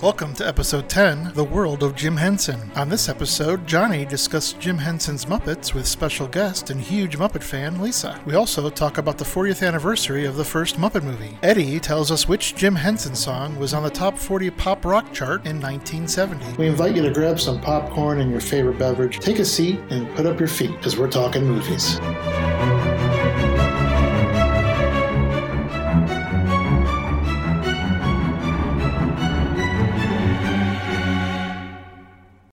Welcome to episode 10, The World of Jim Henson. On this episode, Johnny discussed Jim Henson's Muppets with special guest and huge Muppet fan Lisa. We also talk about the 40th anniversary of the first Muppet movie. Eddie tells us which Jim Henson song was on the top 40 pop rock chart in 1970. We invite you to grab some popcorn and your favorite beverage, take a seat, and put up your feet because we're talking movies.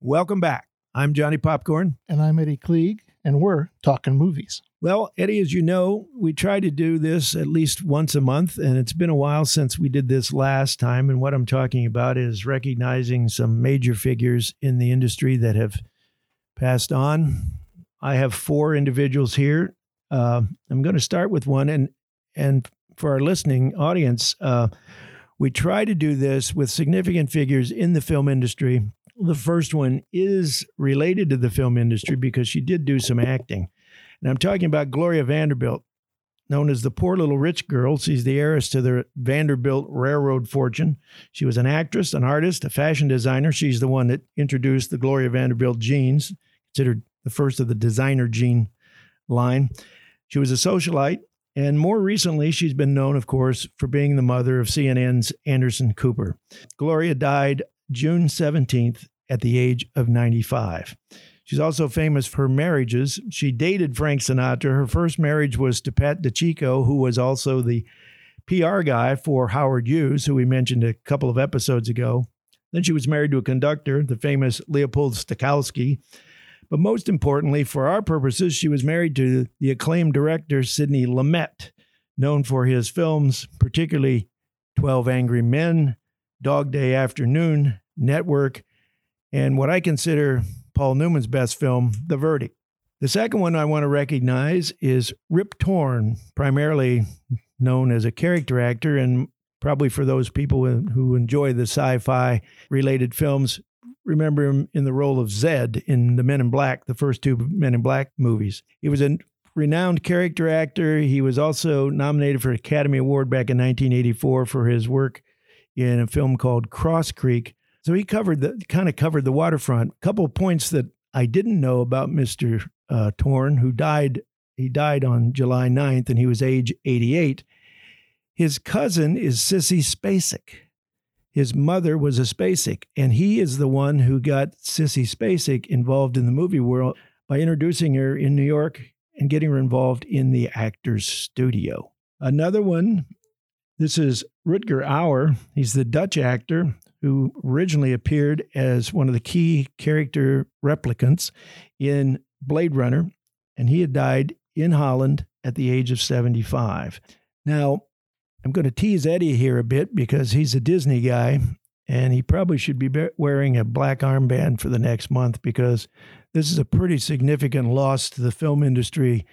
Welcome back. I'm Johnny Popcorn. And I'm Eddie Klieg, and we're talking movies. Well, Eddie, as you know, we try to do this at least once a month, and it's been a while since we did this last time. And what I'm talking about is recognizing some major figures in the industry that have passed on. I have four individuals here. Uh, I'm going to start with one, and and for our listening audience, uh, we try to do this with significant figures in the film industry the first one is related to the film industry because she did do some acting. And I'm talking about Gloria Vanderbilt, known as the poor little rich girl. She's the heiress to the Vanderbilt railroad fortune. She was an actress, an artist, a fashion designer. She's the one that introduced the Gloria Vanderbilt jeans, considered the first of the designer jean line. She was a socialite. And more recently, she's been known, of course, for being the mother of CNN's Anderson Cooper. Gloria died June 17th at the age of 95. She's also famous for her marriages. She dated Frank Sinatra. Her first marriage was to Pat DiCicco, who was also the PR guy for Howard Hughes, who we mentioned a couple of episodes ago. Then she was married to a conductor, the famous Leopold Stokowski. But most importantly, for our purposes, she was married to the acclaimed director Sidney Lumet, known for his films, particularly 12 Angry Men, Dog Day Afternoon, Network, and what I consider Paul Newman's best film, The Verdict. The second one I want to recognize is Rip Torn, primarily known as a character actor, and probably for those people who enjoy the sci fi related films, remember him in the role of Zed in the Men in Black, the first two Men in Black movies. He was a renowned character actor. He was also nominated for an Academy Award back in 1984 for his work in a film called Cross Creek. So he covered the kind of covered the waterfront. A couple of points that I didn't know about Mr. Uh, Torn, who died. He died on July 9th, and he was age 88. His cousin is Sissy Spacek. His mother was a Spacek, and he is the one who got Sissy Spacek involved in the movie world by introducing her in New York and getting her involved in the actor's studio. Another one this is Rutger Hauer, He's the Dutch actor who originally appeared as one of the key character replicants in Blade Runner, and he had died in Holland at the age of 75. Now, I'm going to tease Eddie here a bit because he's a Disney guy, and he probably should be wearing a black armband for the next month because this is a pretty significant loss to the film industry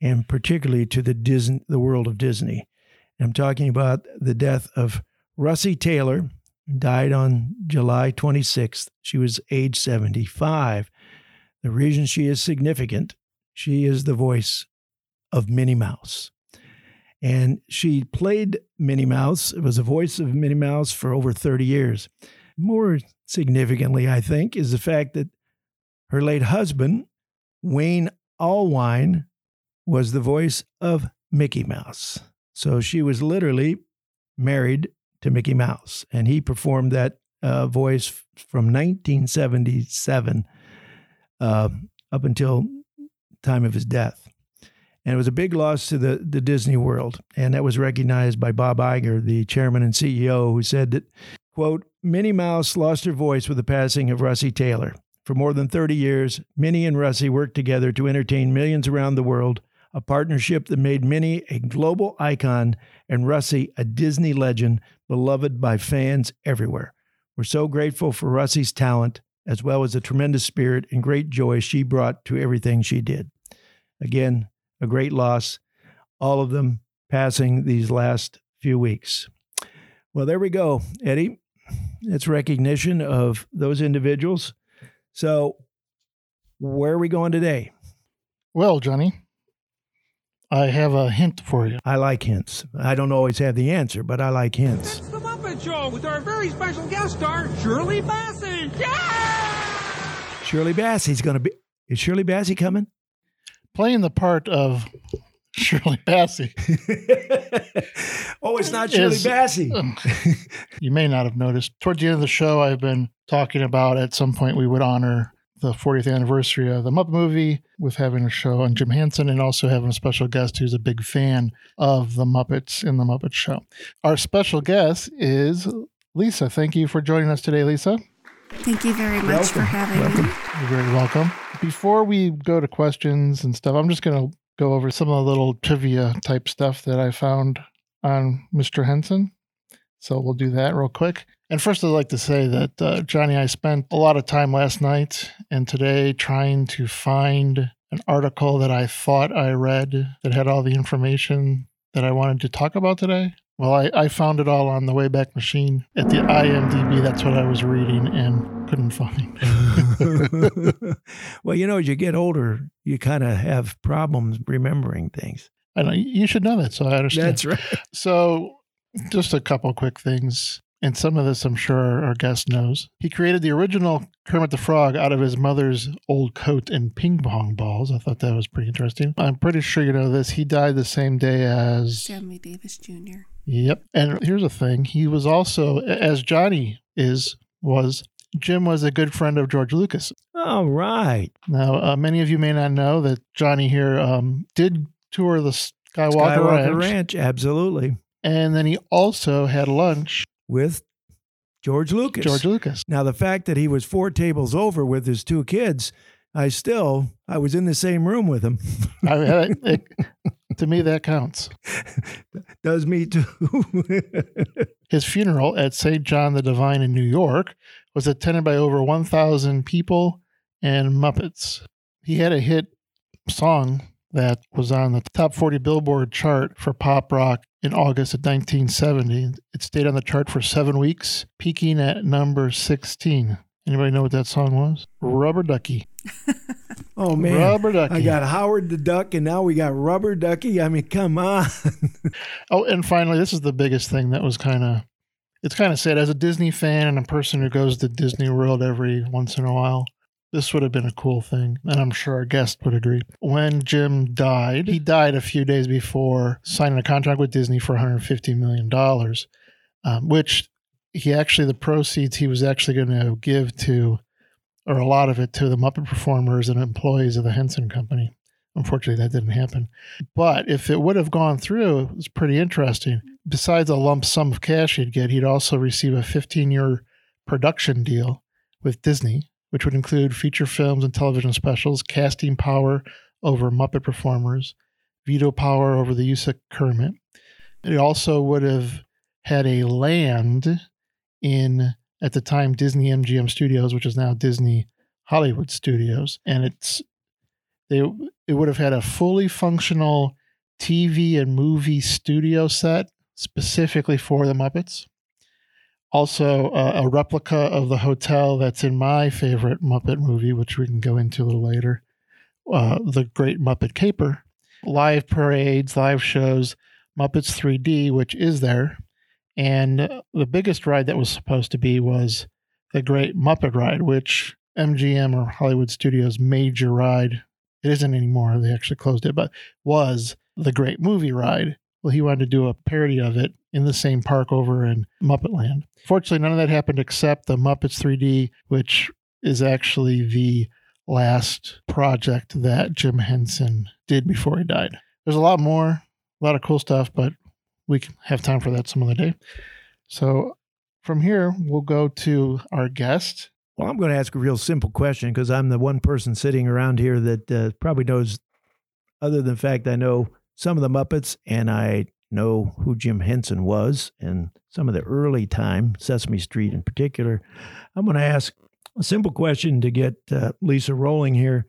and particularly to the Disney, the world of Disney. I'm talking about the death of Russi Taylor, died on July 26th. She was age 75. The reason she is significant, she is the voice of Minnie Mouse. And she played Minnie Mouse, it was the voice of Minnie Mouse for over 30 years. More significantly, I think, is the fact that her late husband, Wayne Allwine, was the voice of Mickey Mouse. So she was literally married to Mickey Mouse, and he performed that uh, voice from 1977 uh, up until time of his death. And it was a big loss to the, the Disney world. And that was recognized by Bob Iger, the chairman and CEO, who said that, quote, Minnie Mouse lost her voice with the passing of Russi Taylor. For more than 30 years, Minnie and Russi worked together to entertain millions around the world a partnership that made Minnie a global icon and Russi a Disney legend beloved by fans everywhere. We're so grateful for Russi's talent, as well as the tremendous spirit and great joy she brought to everything she did. Again, a great loss, all of them passing these last few weeks. Well, there we go, Eddie. It's recognition of those individuals. So, where are we going today? Well, Johnny, I have a hint for you. I like hints. I don't always have the answer, but I like hints. It's the Muppet Show with our very special guest star, Shirley Bassey. Yeah! Shirley Bassey's going to be. Is Shirley Bassey coming? Playing the part of Shirley Bassey. oh, it's not Shirley Is- Bassey. you may not have noticed. Towards the end of the show, I've been talking about at some point we would honor the 40th anniversary of the Muppet movie with having a show on Jim Henson and also having a special guest who's a big fan of the Muppets in the Muppet Show. Our special guest is Lisa. Thank you for joining us today, Lisa. Thank you very much for having Welcome. me. You're very welcome. Before we go to questions and stuff, I'm just going to go over some of the little trivia type stuff that I found on Mr. Henson. So we'll do that real quick. And first, I'd like to say that uh, Johnny, I spent a lot of time last night and today trying to find an article that I thought I read that had all the information that I wanted to talk about today. Well, I, I found it all on the Wayback Machine at the IMDb. That's what I was reading and couldn't find. well, you know, as you get older, you kind of have problems remembering things. I know you should know that, so I understand. That's right. So, just a couple quick things, and some of this I'm sure our guest knows. He created the original Kermit the Frog out of his mother's old coat and ping pong balls. I thought that was pretty interesting. I'm pretty sure you know this. He died the same day as. Sammy Davis Jr. Yep. And here's the thing: he was also, as Johnny is, was Jim was a good friend of George Lucas. All right. Now, uh, many of you may not know that Johnny here um, did tour the Skywalker, Skywalker Ranch, Ranch, absolutely. and then he also had lunch With George Lucas. George Lucas. Now, the fact that he was four tables over with his two kids, I still, I was in the same room with him. I, I, it, to me, that counts. Does me too. His funeral at St. John the Divine in New York was attended by over 1,000 people and Muppets. He had a hit song that was on the top 40 Billboard chart for pop rock in August of 1970. It stayed on the chart for seven weeks, peaking at number 16. Anybody know what that song was? Rubber Ducky. oh, man. Rubber Ducky. I got Howard the Duck, and now we got Rubber Ducky. I mean, come on. Oh, and finally, this is the biggest thing that was kind of it's kind of sad as a Disney fan and a person who goes to Disney World every once in a while. This would have been a cool thing, and I'm sure our guest would agree. When Jim died, he died a few days before signing a contract with Disney for 150 million dollars, um, which he actually the proceeds he was actually going to give to, or a lot of it to the Muppet performers and employees of the Henson Company. Unfortunately, that didn't happen. But if it would have gone through, it was pretty interesting. Besides a lump sum of cash he'd get, he'd also receive a 15 year production deal with Disney, which would include feature films and television specials, casting power over Muppet performers, veto power over the use of Kermit. It also would have had a land in, at the time, Disney MGM Studios, which is now Disney Hollywood Studios. And it's, they, it would have had a fully functional TV and movie studio set specifically for the Muppets. Also, uh, a replica of the hotel that's in my favorite Muppet movie, which we can go into a little later uh, The Great Muppet Caper. Live parades, live shows, Muppets 3D, which is there. And the biggest ride that was supposed to be was the Great Muppet Ride, which MGM or Hollywood Studios' major ride. It isn't anymore. They actually closed it, but was the Great Movie Ride. Well, he wanted to do a parody of it in the same park over in Muppet Land. Fortunately, none of that happened except the Muppets 3D, which is actually the last project that Jim Henson did before he died. There's a lot more, a lot of cool stuff, but we can have time for that some other day. So from here, we'll go to our guest. Well, I'm going to ask a real simple question because I'm the one person sitting around here that uh, probably knows, other than the fact I know some of the Muppets and I know who Jim Henson was and some of the early time, Sesame Street in particular. I'm going to ask a simple question to get uh, Lisa rolling here.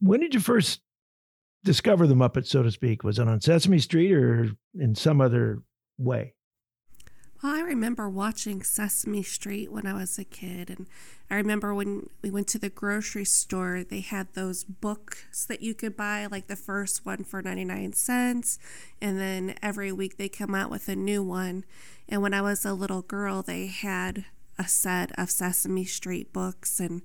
When did you first discover the Muppets, so to speak? Was it on Sesame Street or in some other way? Well, I remember watching Sesame Street when I was a kid. And I remember when we went to the grocery store, they had those books that you could buy, like the first one for 99 cents. And then every week they come out with a new one. And when I was a little girl, they had a set of Sesame Street books. And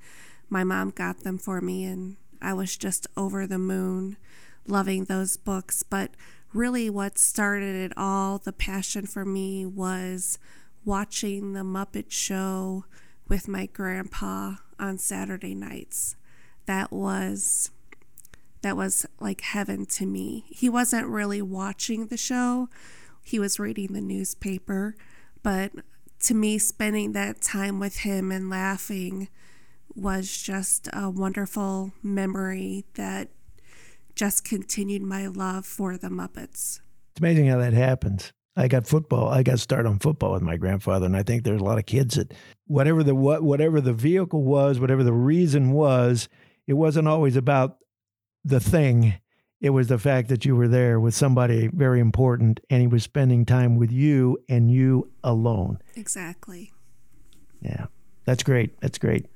my mom got them for me. And I was just over the moon loving those books. But really what started it all, the passion for me was watching the Muppet Show with my grandpa on Saturday nights. That was that was like heaven to me. He wasn't really watching the show. He was reading the newspaper, but to me spending that time with him and laughing was just a wonderful memory that just continued my love for the Muppets. It's amazing how that happens. I got football. I got started on football with my grandfather, and I think there's a lot of kids that whatever the what whatever the vehicle was, whatever the reason was, it wasn't always about the thing. It was the fact that you were there with somebody very important, and he was spending time with you and you alone. Exactly. Yeah, that's great. That's great.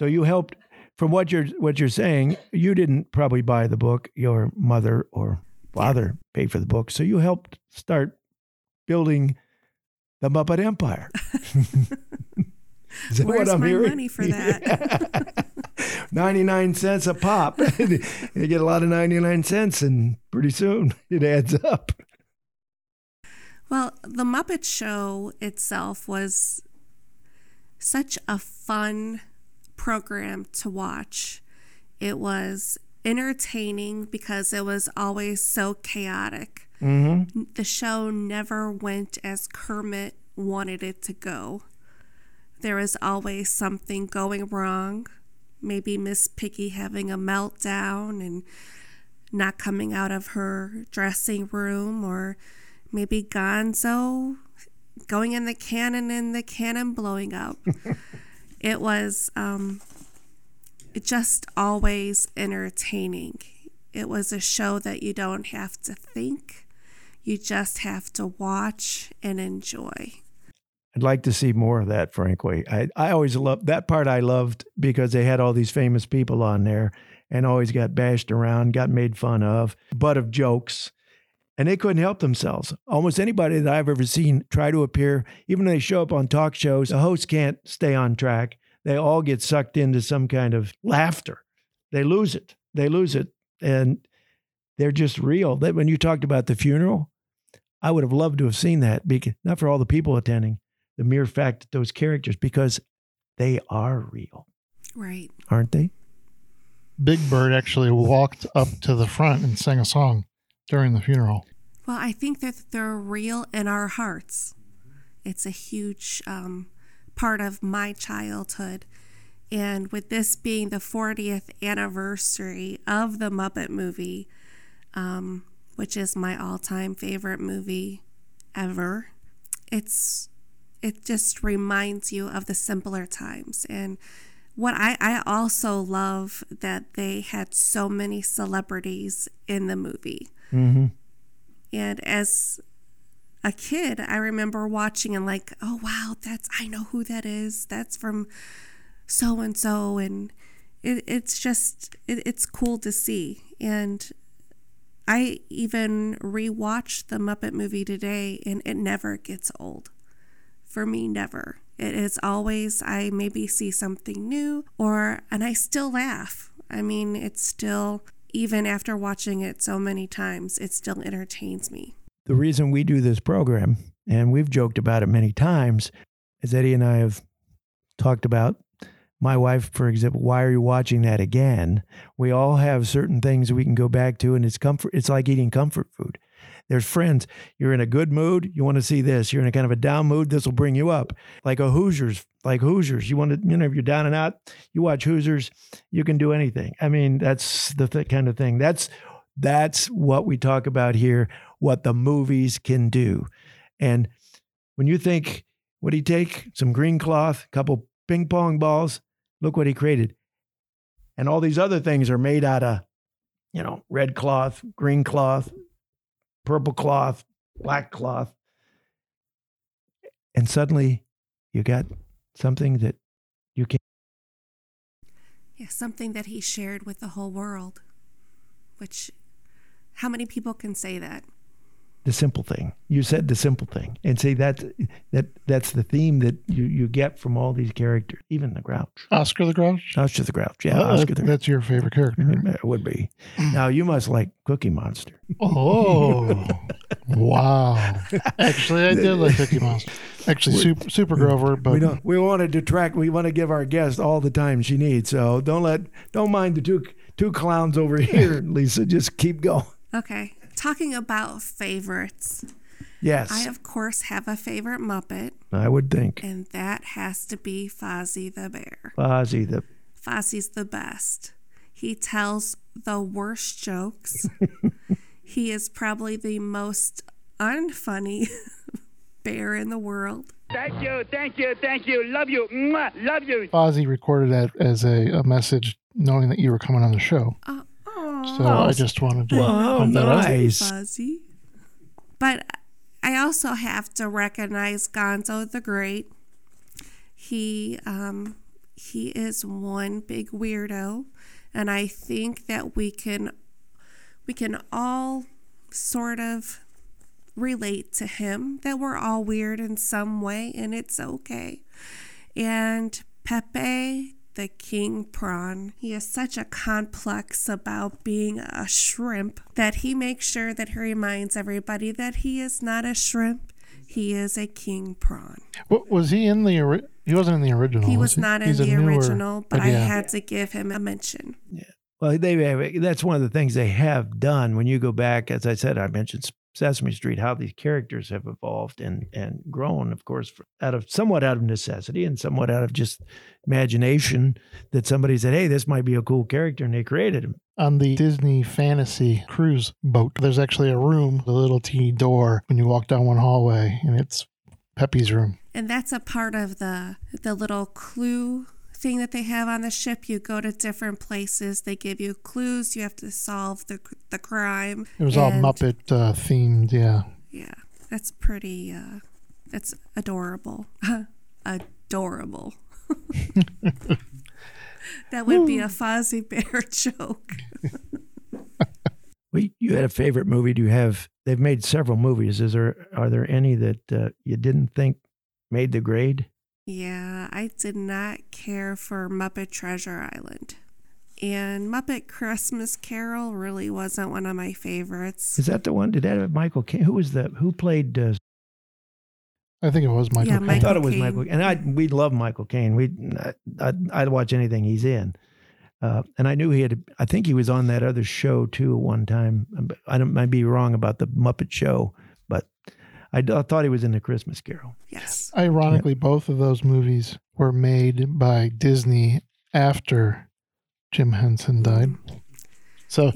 So you helped from what you're what you're saying, you didn't probably buy the book. Your mother or father paid for the book, so you helped start building the Muppet Empire. Is that Where's what I'm my hearing? money for that? 99 cents a pop. you get a lot of 99 cents, and pretty soon it adds up. Well, the Muppet Show itself was such a fun program to watch. It was entertaining because it was always so chaotic. Mm-hmm. The show never went as Kermit wanted it to go. There was always something going wrong. Maybe Miss Piggy having a meltdown and not coming out of her dressing room, or maybe Gonzo going in the cannon and the cannon blowing up. it was um, just always entertaining. It was a show that you don't have to think, you just have to watch and enjoy. I'd like to see more of that, frankly. I, I always loved that part, I loved because they had all these famous people on there and always got bashed around, got made fun of, butt of jokes and they couldn't help themselves. Almost anybody that I've ever seen try to appear, even when they show up on talk shows, the host can't stay on track. They all get sucked into some kind of laughter. They lose it. They lose it. And they're just real. That when you talked about the funeral, I would have loved to have seen that, because, not for all the people attending, the mere fact that those characters, because they are real. Right. Aren't they? Big Bird actually walked up to the front and sang a song during the funeral. Well, I think that they're real in our hearts. It's a huge um, part of my childhood. And with this being the 40th anniversary of the Muppet movie, um, which is my all time favorite movie ever, it's it just reminds you of the simpler times. And what I, I also love that they had so many celebrities in the movie. Mm-hmm. And as a kid, I remember watching and like, oh wow, that's I know who that is. That's from so and so, and it, it's just it, it's cool to see. And I even rewatched the Muppet movie today, and it never gets old. For me, never. It is always I maybe see something new, or and I still laugh. I mean, it's still even after watching it so many times, it still entertains me. The reason we do this program, and we've joked about it many times, as Eddie and I have talked about. My wife, for example, why are you watching that again? We all have certain things we can go back to, and it's comfort. It's like eating comfort food. There's friends. You're in a good mood. You want to see this. You're in a kind of a down mood. This will bring you up. Like a Hoosiers, like Hoosiers. You want to, you know, if you're down and out, you watch Hoosiers. You can do anything. I mean, that's the th- kind of thing. That's that's what we talk about here. What the movies can do, and when you think, what do you take? Some green cloth, a couple ping pong balls. Look what he created. And all these other things are made out of, you know, red cloth, green cloth, purple cloth, black cloth. and suddenly you got something that you can Yeah, something that he shared with the whole world. Which, how many people can say that? The simple thing. You said the simple thing, and see that that that's the theme that you you get from all these characters, even the Grouch. Oscar the Grouch. Oscar the Grouch, yeah, Uh, Oscar the Grouch. that's your favorite character. It would be. Now you must like Cookie Monster. Oh, wow! Actually, I did like Cookie Monster. Actually, Super, Super Grover, but we don't. We want to detract. We want to give our guest all the time she needs. So don't let. Don't mind the two two clowns over here, Lisa. Just keep going. Okay. Talking about favorites, Yes, I of course have a favorite Muppet, I would think. and that has to be Fozzie the Bear. Fozzie the Fozzie's the best. He tells the worst jokes. he is probably the most unfunny bear in the world. Thank you, thank you, thank you. Love you. Mwah, love you. Fozzie recorded that as a, a message, knowing that you were coming on the show. Oh, aw. So I just wanted to Wow, point that out. nice. Fozzie. But I also have to recognize Gonzo the Great. He um, he is one big weirdo, and I think that we can we can all sort of relate to him that we're all weird in some way, and it's okay. And Pepe the king prawn. He is such a complex about being a shrimp that he makes sure that he reminds everybody that he is not a shrimp. He is a king prawn. What, was he in the? Ori- he wasn't in the original. He was not in He's a the newer- original, but I had to give him a mention. Yeah. Well, they have, that's one of the things they have done. When you go back, as I said, I mentioned Sesame Street, how these characters have evolved and and grown, of course, out of somewhat out of necessity and somewhat out of just imagination. That somebody said, "Hey, this might be a cool character," and they created him. on the Disney Fantasy cruise boat. There's actually a room, a little teeny door when you walk down one hallway, and it's Pepe's room. And that's a part of the the little clue thing that they have on the ship. You go to different places. They give you clues. You have to solve the the crime. It was all Muppet uh, themed, yeah. Yeah, that's pretty. Uh, that's adorable. adorable. that would be a Fozzie Bear joke. Well, you had a favorite movie. Do you have? They've made several movies. Is there? Are there any that uh, you didn't think made the grade? Yeah, I did not care for Muppet Treasure Island. And Muppet Christmas Carol really wasn't one of my favorites. Is that the one? Did that have Michael? Caine? Who was the? Who played? Uh, I think it was Michael. Yeah, Caine. I Michael thought it was Caine. Michael, and I we love Michael Caine. We I'd, I'd watch anything he's in, uh, and I knew he had. I think he was on that other show too at one time. I don't might be wrong about the Muppet Show, but I, d- I thought he was in the Christmas Carol. Yes. Ironically, both of those movies were made by Disney after Jim Henson mm. died. So,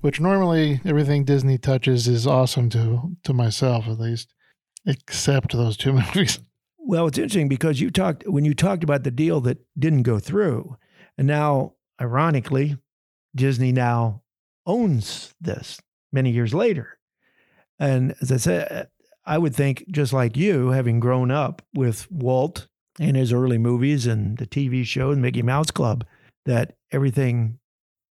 which normally everything Disney touches is awesome to to myself at least, except those two movies. Well, it's interesting because you talked when you talked about the deal that didn't go through, and now, ironically, Disney now owns this many years later. And as I said, I would think just like you, having grown up with Walt and his early movies and the TV show and Mickey Mouse Club, that everything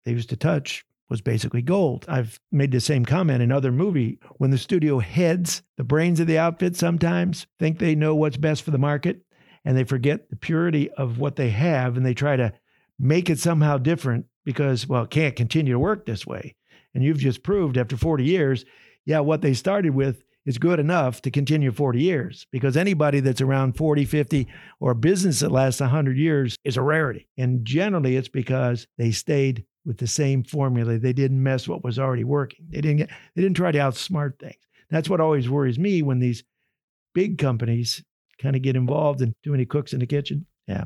they used to touch was basically gold. I've made the same comment in other movie when the studio heads, the brains of the outfit sometimes think they know what's best for the market and they forget the purity of what they have and they try to make it somehow different because well, it can't continue to work this way. And you've just proved after 40 years, yeah, what they started with is good enough to continue 40 years because anybody that's around 40, 50 or a business that lasts 100 years is a rarity. And generally it's because they stayed with the same formula. They didn't mess what was already working. They didn't get, they didn't try to outsmart things. That's what always worries me when these big companies kind of get involved in too many cooks in the kitchen. Yeah.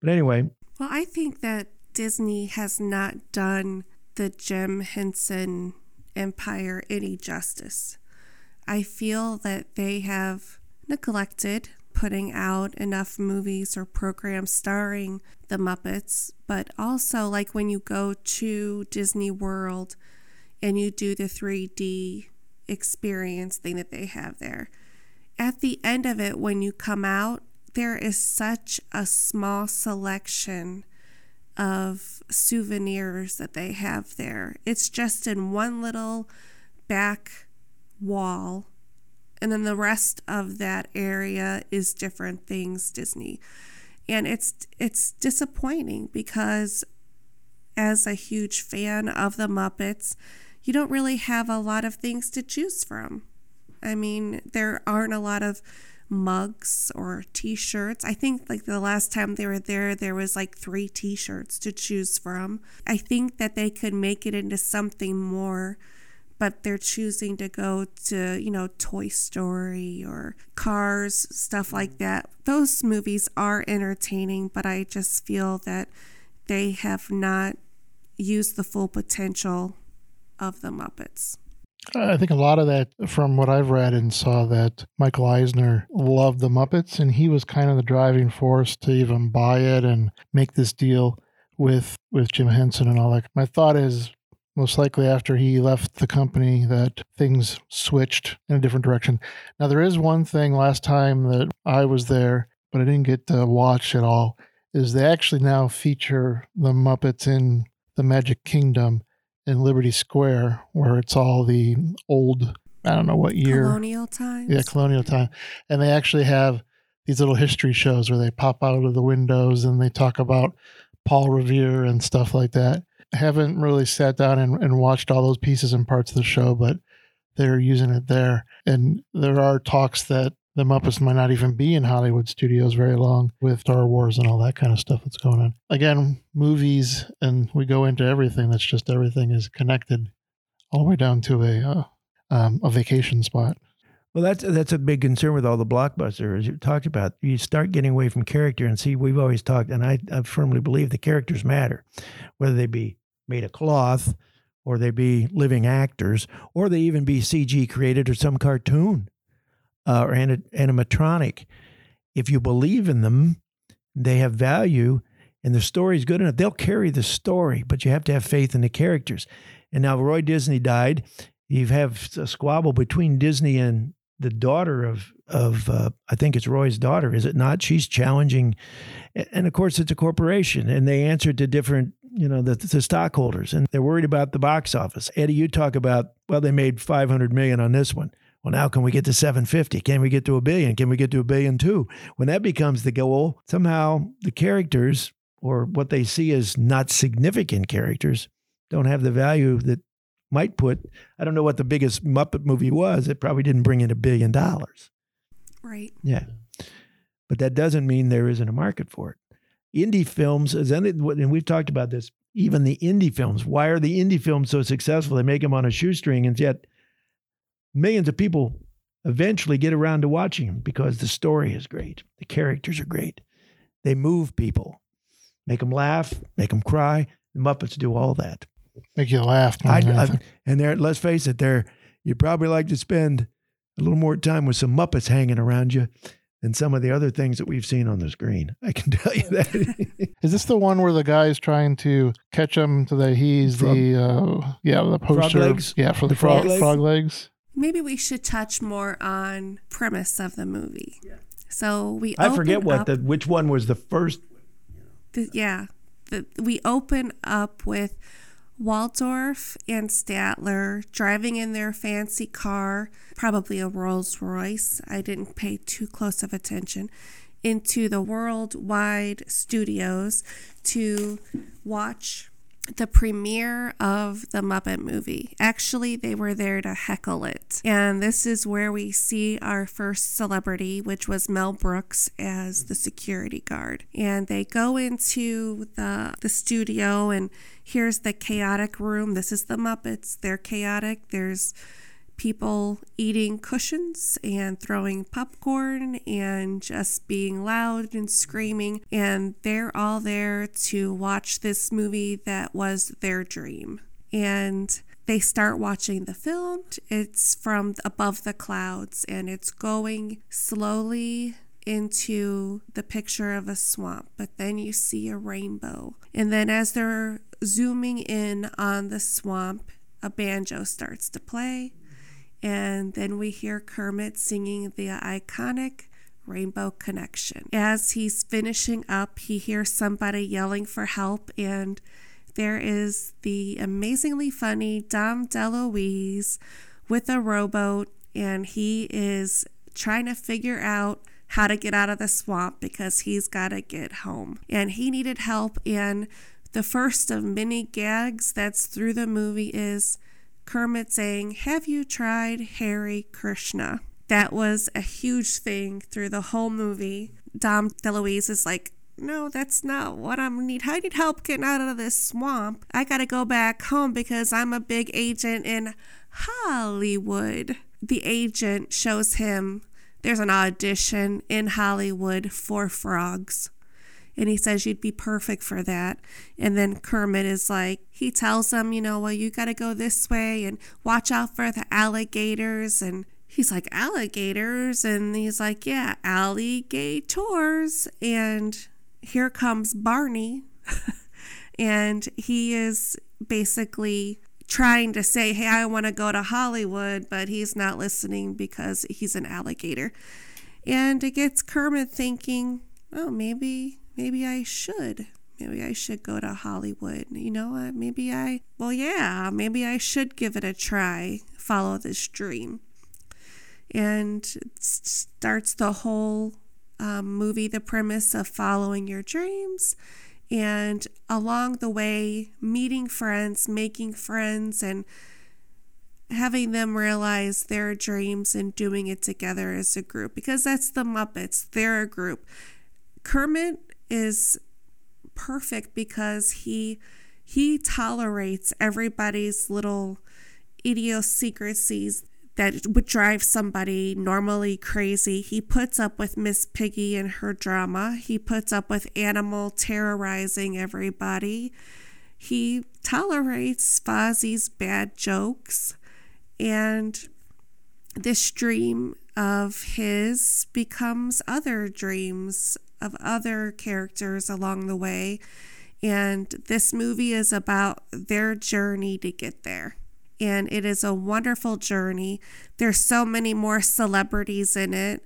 But anyway, Well, I think that Disney has not done the Jim Henson empire any justice. I feel that they have neglected putting out enough movies or programs starring the Muppets, but also like when you go to Disney World and you do the 3D experience thing that they have there. at the end of it, when you come out, there is such a small selection of souvenirs that they have there. It's just in one little back wall, and then the rest of that area is different things Disney. And it's it's disappointing because as a huge fan of the Muppets, you don't really have a lot of things to choose from. I mean, there aren't a lot of mugs or t-shirts. I think like the last time they were there there was like 3 t-shirts to choose from. I think that they could make it into something more but they're choosing to go to, you know, Toy Story or Cars, stuff like that. Those movies are entertaining, but I just feel that they have not used the full potential of the Muppets. I think a lot of that, from what I've read and saw, that Michael Eisner loved the Muppets, and he was kind of the driving force to even buy it and make this deal with with Jim Henson and all that. My thought is most likely after he left the company that things switched in a different direction. Now there is one thing last time that I was there, but I didn't get to watch at all. Is they actually now feature the Muppets in the Magic Kingdom in Liberty Square, where it's all the old, I don't know what year. Colonial times. Yeah, colonial time. And they actually have these little history shows where they pop out of the windows and they talk about Paul Revere and stuff like that. Haven't really sat down and, and watched all those pieces and parts of the show, but they're using it there. And there are talks that the Muppets might not even be in Hollywood studios very long with Star Wars and all that kind of stuff that's going on. Again, movies, and we go into everything. That's just everything is connected, all the way down to a uh, um, a vacation spot. Well, that's that's a big concern with all the blockbusters you talked about. You start getting away from character, and see, we've always talked, and I, I firmly believe the characters matter, whether they be made of cloth, or they be living actors, or they even be CG created or some cartoon uh, or animatronic, if you believe in them, they have value and the story is good enough, they'll carry the story, but you have to have faith in the characters. And now Roy Disney died. You have a squabble between Disney and the daughter of of uh, I think it's Roy's daughter, is it not? She's challenging, and of course it's a corporation, and they answer to different you know the, the stockholders, and they're worried about the box office. Eddie, you talk about well they made five hundred million on this one. Well, now can we get to 750? Can we get to a billion? Can we get to a billion too? When that becomes the goal, somehow the characters or what they see as not significant characters don't have the value that might put. I don't know what the biggest Muppet movie was. It probably didn't bring in a billion dollars. Right. Yeah. But that doesn't mean there isn't a market for it. Indie films, and we've talked about this, even the indie films. Why are the indie films so successful? They make them on a shoestring, and yet millions of people eventually get around to watching them because the story is great. The characters are great. They move people, make them laugh, make them cry. The Muppets do all that. Make you laugh. I, I, and there, let's face it, there you probably like to spend a little more time with some Muppets hanging around you than some of the other things that we've seen on the screen. I can tell you that. is this the one where the guy's trying to catch him so that he's frog, the uh, yeah the poster frog legs? yeah for the, the frog, frog legs? frog legs? maybe we should touch more on premise of the movie. Yeah. So we I forget what the which one was the first. The, yeah, the, we open up with Waldorf and Statler driving in their fancy car, probably a Rolls Royce. I didn't pay too close of attention into the worldwide studios to watch the premiere of the Muppet movie. Actually, they were there to heckle it. And this is where we see our first celebrity, which was Mel Brooks as the security guard. And they go into the, the studio, and here's the chaotic room. This is the Muppets. They're chaotic. There's people eating cushions and throwing popcorn and just being loud and screaming. And they're all there to watch this movie that was their dream. And they start watching the film. It's from above the clouds and it's going slowly into the picture of a swamp, but then you see a rainbow. And then as they're zooming in on the swamp, a banjo starts to play And then we hear Kermit singing the iconic Rainbow Connection. As he's finishing up, he hears somebody yelling for help, and there is the amazingly funny Dom DeLuise with a rowboat, and he is trying to figure out how to get out of the swamp because he's got to get home. And he needed help, and the first of many gags that's through the movie is Kermit saying, Have you tried Hare Krishna? That was a huge thing through the whole movie. Dom DeLuise is like, no, that's not what I need. I need help getting out of this swamp. I gotta go back home because I'm a big agent in Hollywood. The agent shows him there's an audition in Hollywood for frogs. And he says you'd be perfect for that. And then Kermit is like, he tells him, you know, well, you got to go this way and watch out for the alligators. And he's like, alligators? And he's like, yeah, alligators. And here comes Barney. and he is basically trying to say, hey, I want to go to Hollywood, but he's not listening because he's an alligator. And it gets Kermit thinking, oh, maybe, maybe I should. Maybe I should go to Hollywood. You know, maybe I, well, yeah, maybe I should give it a try, follow this dream. And it starts the whole um, movie, the premise of following your dreams and along the way, meeting friends, making friends, and having them realize their dreams and doing it together as a group because that's the Muppets. They're a group. Kermit is perfect because he he tolerates everybody's little idiosyncrasies that would drive somebody normally crazy. He puts up with Miss Piggy and her drama. He puts up with Animal terrorizing everybody. He tolerates Fozzie's bad jokes. And this dream of his becomes other dreams of other characters along the way. And this movie is about their journey to get there and it is a wonderful journey. There's so many more celebrities in it.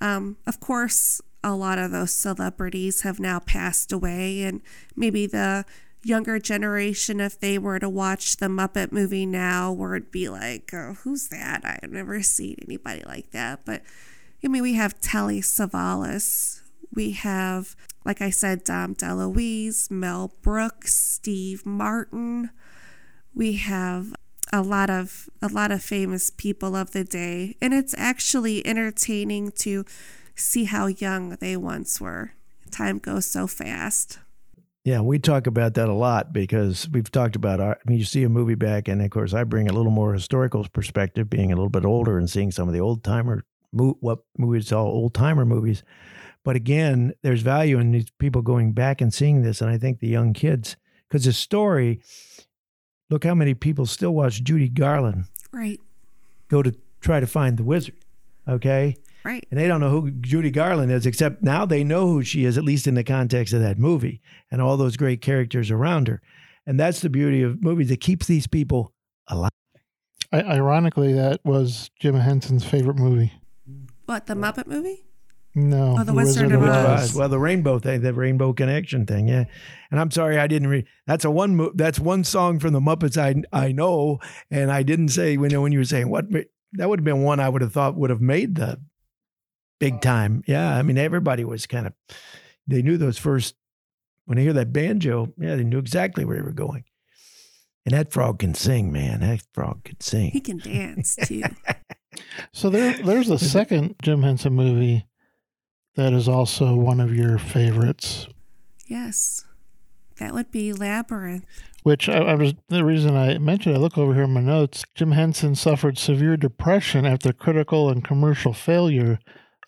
Um, of course, a lot of those celebrities have now passed away, and maybe the younger generation, if they were to watch the Muppet movie now, would be like, oh, "Who's that? I've never seen anybody like that." But I mean, we have Telly Savalas, we have, like I said, Dom DeLuise, Mel Brooks, Steve Martin. We have a lot of a lot of famous people of the day and it's actually entertaining to see how young they once were time goes so fast yeah we talk about that a lot because we've talked about our, i mean you see a movie back and of course i bring a little more historical perspective being a little bit older and seeing some of the old timer what movies all old timer movies but again there's value in these people going back and seeing this and i think the young kids because the story Look how many people still watch Judy Garland. Right. Go to try to find the wizard. Okay. Right. And they don't know who Judy Garland is, except now they know who she is, at least in the context of that movie and all those great characters around her. And that's the beauty of movies. It keeps these people alive. I, ironically, that was Jim Henson's favorite movie. What, the Muppet movie? No. Oh, the Wizard, Wizard of Oz. Oz. Well, the rainbow thing, the rainbow connection thing, yeah. And I'm sorry I didn't read. That's a one. Mo- that's one song from the Muppets I I know, and I didn't say when when you were saying what that would have been one I would have thought would have made the big time. Yeah, I mean everybody was kind of they knew those first when they hear that banjo. Yeah, they knew exactly where they were going. And that frog can sing, man. That frog can sing. He can dance too. so there, there's a second Jim Henson movie that is also one of your favorites. Yes, that would be Labyrinth. Which I, I, was the reason I mentioned. I look over here in my notes. Jim Henson suffered severe depression after critical and commercial failure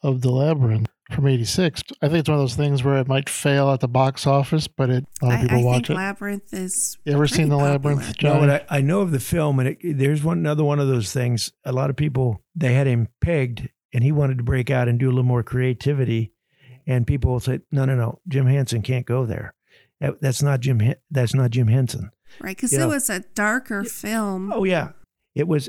of The Labyrinth from '86. I think it's one of those things where it might fail at the box office, but it, a lot of people I, I watch think it. Labyrinth is. You ever seen The popular. Labyrinth, John? No, I, I know of the film, and it, there's one another one of those things. A lot of people they had him pegged and he wanted to break out and do a little more creativity. And people will say, "No, no, no, Jim Henson can't go there. That, that's not Jim. That's not Jim Henson." Right, because it know. was a darker film. Oh yeah, it was.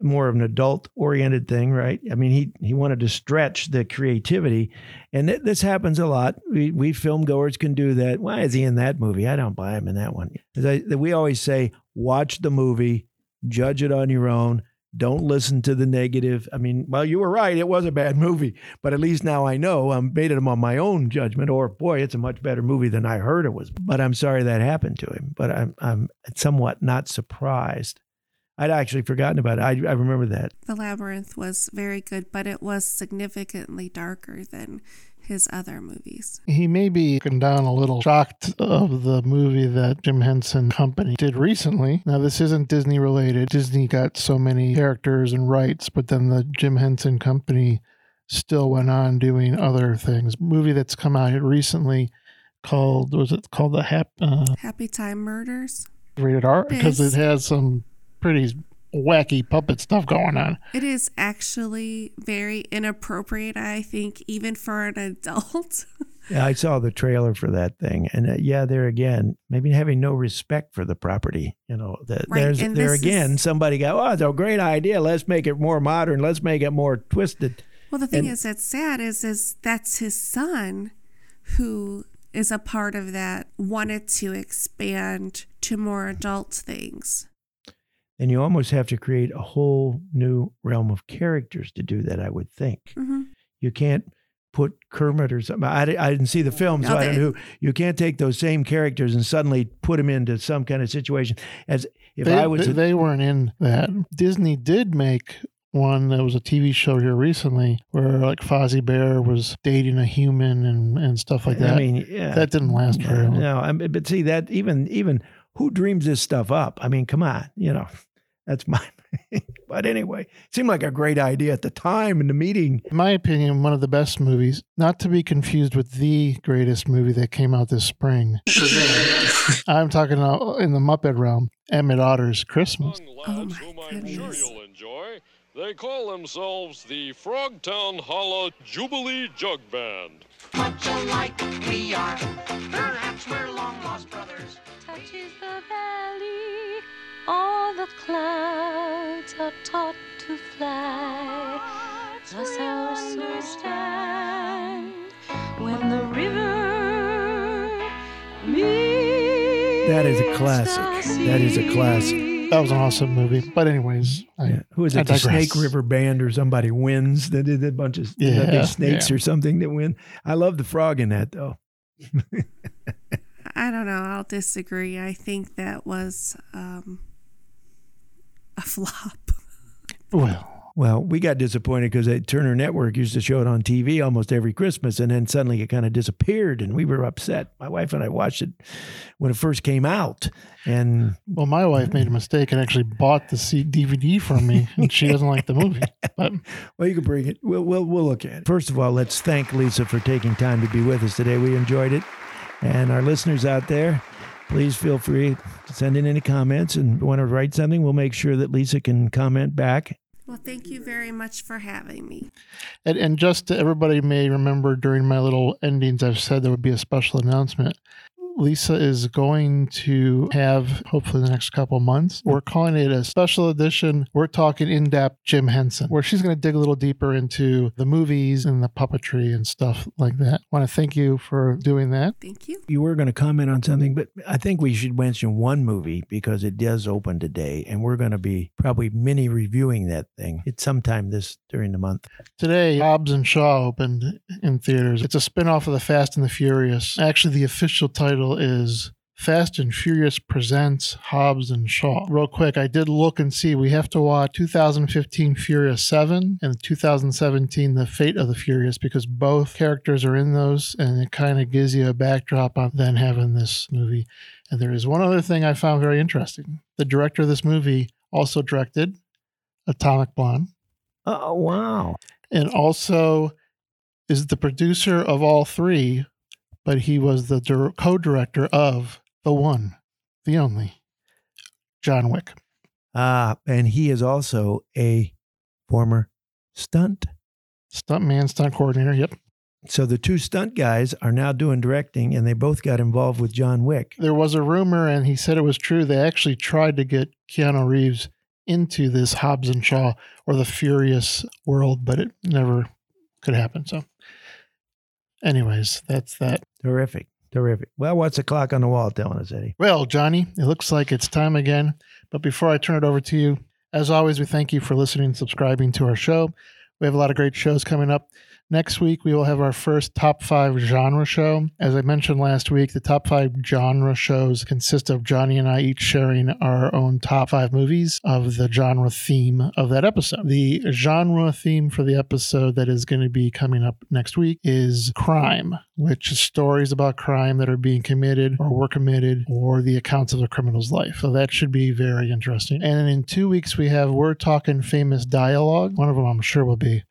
More of an adult oriented thing, right? I mean, he he wanted to stretch the creativity, and th- this happens a lot. We we film goers can do that. Why is he in that movie? I don't buy him in that one. I, we always say, watch the movie, judge it on your own. Don't listen to the negative. I mean, well, you were right. It was a bad movie, but at least now I know I'm made it on my own judgment. Or boy, it's a much better movie than I heard it was. But I'm sorry that happened to him. But I'm I'm somewhat not surprised. I'd actually forgotten about it. I, I remember that. The Labyrinth was very good, but it was significantly darker than his other movies. He may be looking down a little shocked of the movie that Jim Henson Company did recently. Now, this isn't Disney related. Disney got so many characters and rights, but then the Jim Henson Company still went on doing other things. movie that's come out recently called was it called the Hap, uh, Happy Time Murders? Rated R because it has some pretty wacky puppet stuff going on. It is actually very inappropriate, I think, even for an adult. yeah, I saw the trailer for that thing, and uh, yeah, there again, maybe having no respect for the property. You know, the, Right, there's and there again, is- somebody go, "Oh, it's a great idea. Let's make it more modern. Let's make it more twisted." Well, the thing And- is that's sad is is that's his son who is a part of that wanted to expand to more adult things. And you almost have to create a whole new realm of characters to do that. I would think hmm you can't put Kermit or something. I, I didn't see the film, so No, I don't they- know. You can't take those same characters and suddenly put them into some kind of situation. As if they, I was, they, a- they weren't in that. Disney did make one that was a TV show here recently where like Fozzie Bear was dating a human and, and stuff like that. I mean, yeah, that didn't last very long. No, I mean, but see that even even who dreams this stuff up? I mean, come on, you know, that's my. but anyway, it seemed like a great idea at the time in the meeting. In my opinion, one of the best movies, not to be confused with the greatest movie that came out this spring. I'm talking about in the Muppet realm, Emmet Otter's Christmas. Oh my whom sure goodness. They call themselves the Frogtown Hollow Jubilee Jug Band. much alike we are. Perhaps we're long lost brothers. touches the valley, all the clouds are taught to fly. Thus our souls stand when the river meets That is a classic. That is a classic. That was an awesome movie. But anyways, I, Yeah. Who is I it? The. Snake River Band or somebody wins. They did a bunch of Yeah, yeah, snakes yeah. or something that win. I love the frog in that though. I don't know. I'll disagree. I think that was um, a flop. well, Well, we got disappointed because Turner Network used to show it on TV almost every Christmas, and then suddenly it kind of disappeared, and we were upset. My wife and I watched it when it first came out, and well, my wife made a mistake and actually bought the DVD from me, and she doesn't like the movie. But well, you can bring it. We'll, we'll we'll look at it. First of all, let's thank Lisa for taking time to be with us today. We enjoyed it, and our listeners out there. Please feel free to send in any comments and want to write something. We'll make sure that Lisa can comment back. Well, thank you very much for having me. And, and just to, everybody may remember during my little endings, I've said there would be a special announcement. Lisa is going to have, hopefully, the next couple months. We're calling it a special edition. We're talking in depth Jim Henson, where she's going to dig a little deeper into the movies and the puppetry and stuff like that. I want to thank you for doing that. Thank you. you were going to comment on something, but I think we should mention one movie because it does open today, and we're going to be probably mini reviewing that thing. It's sometime this during the month. Today, Hobbs and Shaw opened in theaters. It's a spin off of The Fast and the Furious. Actually, the official title is Fast and Furious Presents Hobbs and Shaw. Real quick, I did look and see we have to watch 2015 Furious 7 and 2017 The Fate of the Furious because both characters are in those and it kind of gives you a backdrop on then having this movie. And there is one other thing I found very interesting. The director of this movie also directed Atomic Blonde Oh, wow. and also is the producer of all three, but he was the dir- co-director of the one, the only, John Wick. Ah, and he is also a former stunt. stunt man, stunt coordinator. Yep. So the two stunt guys are now doing directing, and they both got involved with John Wick. There was a rumor, and he said it was true. They actually tried to get Keanu Reeves into this Hobbs and Shaw or the Furious world, but it never could happen. So, anyways, that's that. Terrific. Terrific. Well, what's the clock on the wall telling us, Eddie? Well, Johnny, it looks like it's time again. But before I turn it over to you, as always, we thank you for listening and subscribing to our show. We have a lot of great shows coming up. Next week, we will have our first top five genre show. As I mentioned last week, the top five genre shows consist of Johnny and I each sharing our own top five movies of the genre theme of that episode. The genre theme for the episode that is going to be coming up next week is crime, which is stories about crime that are being committed or were committed or the accounts of a criminal's life. So that should be very interesting. And in two weeks, we have We're Talking Famous Dialogue. One of them I'm sure will be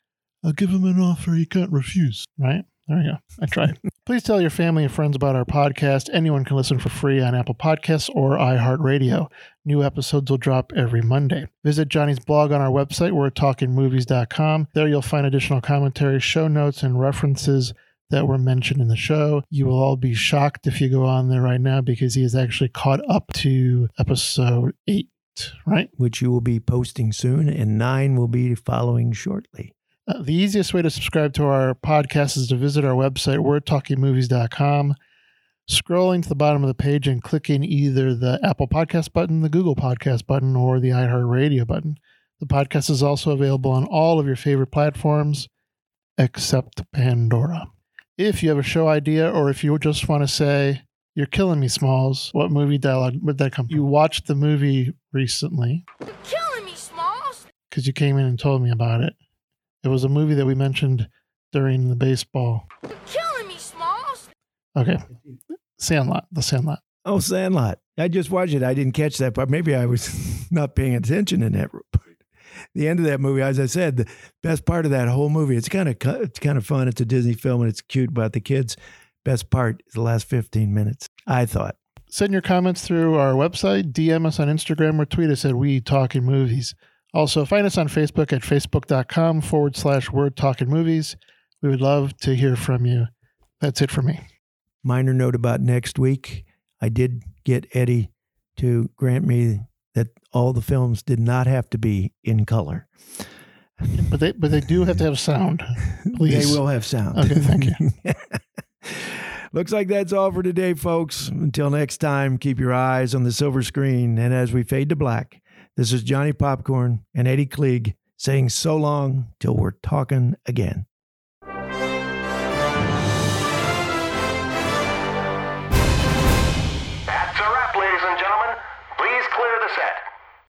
I'll give him an offer he can't refuse. Right? There you go. I tried. Please tell your family and friends about our podcast. Anyone can listen for free on Apple Podcasts or iHeartRadio. New episodes will drop every Monday. Visit Johnny's blog on our website, we're talkingmovies.com. There you'll find additional commentary, show notes, and references that were mentioned in the show. You will all be shocked if you go on there right now because he is actually caught up to episode eight, right? Which you will be posting soon, and nine will be following shortly. Uh, the easiest way to subscribe to our podcast is to visit our website, wordtalkingmovies.com. Scrolling to the bottom of the page and clicking either the Apple Podcast button, the Google Podcast button, or the iHeartRadio button. The podcast is also available on all of your favorite platforms except Pandora. If you have a show idea or if you just want to say, You're killing me, Smalls, what movie dialogue would that come from? You watched the movie recently You're Killing me, Smalls. because you came in and told me about it. It was a movie that we mentioned during the baseball. You're Killing me, Smalls. Okay. Sandlot, the Sandlot. Oh, Sandlot. I just watched it. I didn't catch that part. Maybe I was not paying attention in that part. The end of that movie, as I said, the best part of that whole movie. It's kind of it's kind of fun. It's a Disney film and it's cute about the kids. Best part is the last fifteen minutes. I thought. Send your comments through our website, DM us on Instagram, or tweet us at We Talking Movies. Also, find us on Facebook at facebook.com forward slash Word Talking Movies. We would love to hear from you. That's it for me. Minor note about next week. I did get Eddie to grant me that all the films did not have to be in color. But they but they do have to have sound. Please. They will have sound. Okay, thank you. Looks like that's all for today, folks. Until next time, keep your eyes on the silver screen. And as we fade to black, this is Johnny Popcorn and Eddie Klieg saying so long till we're talking again.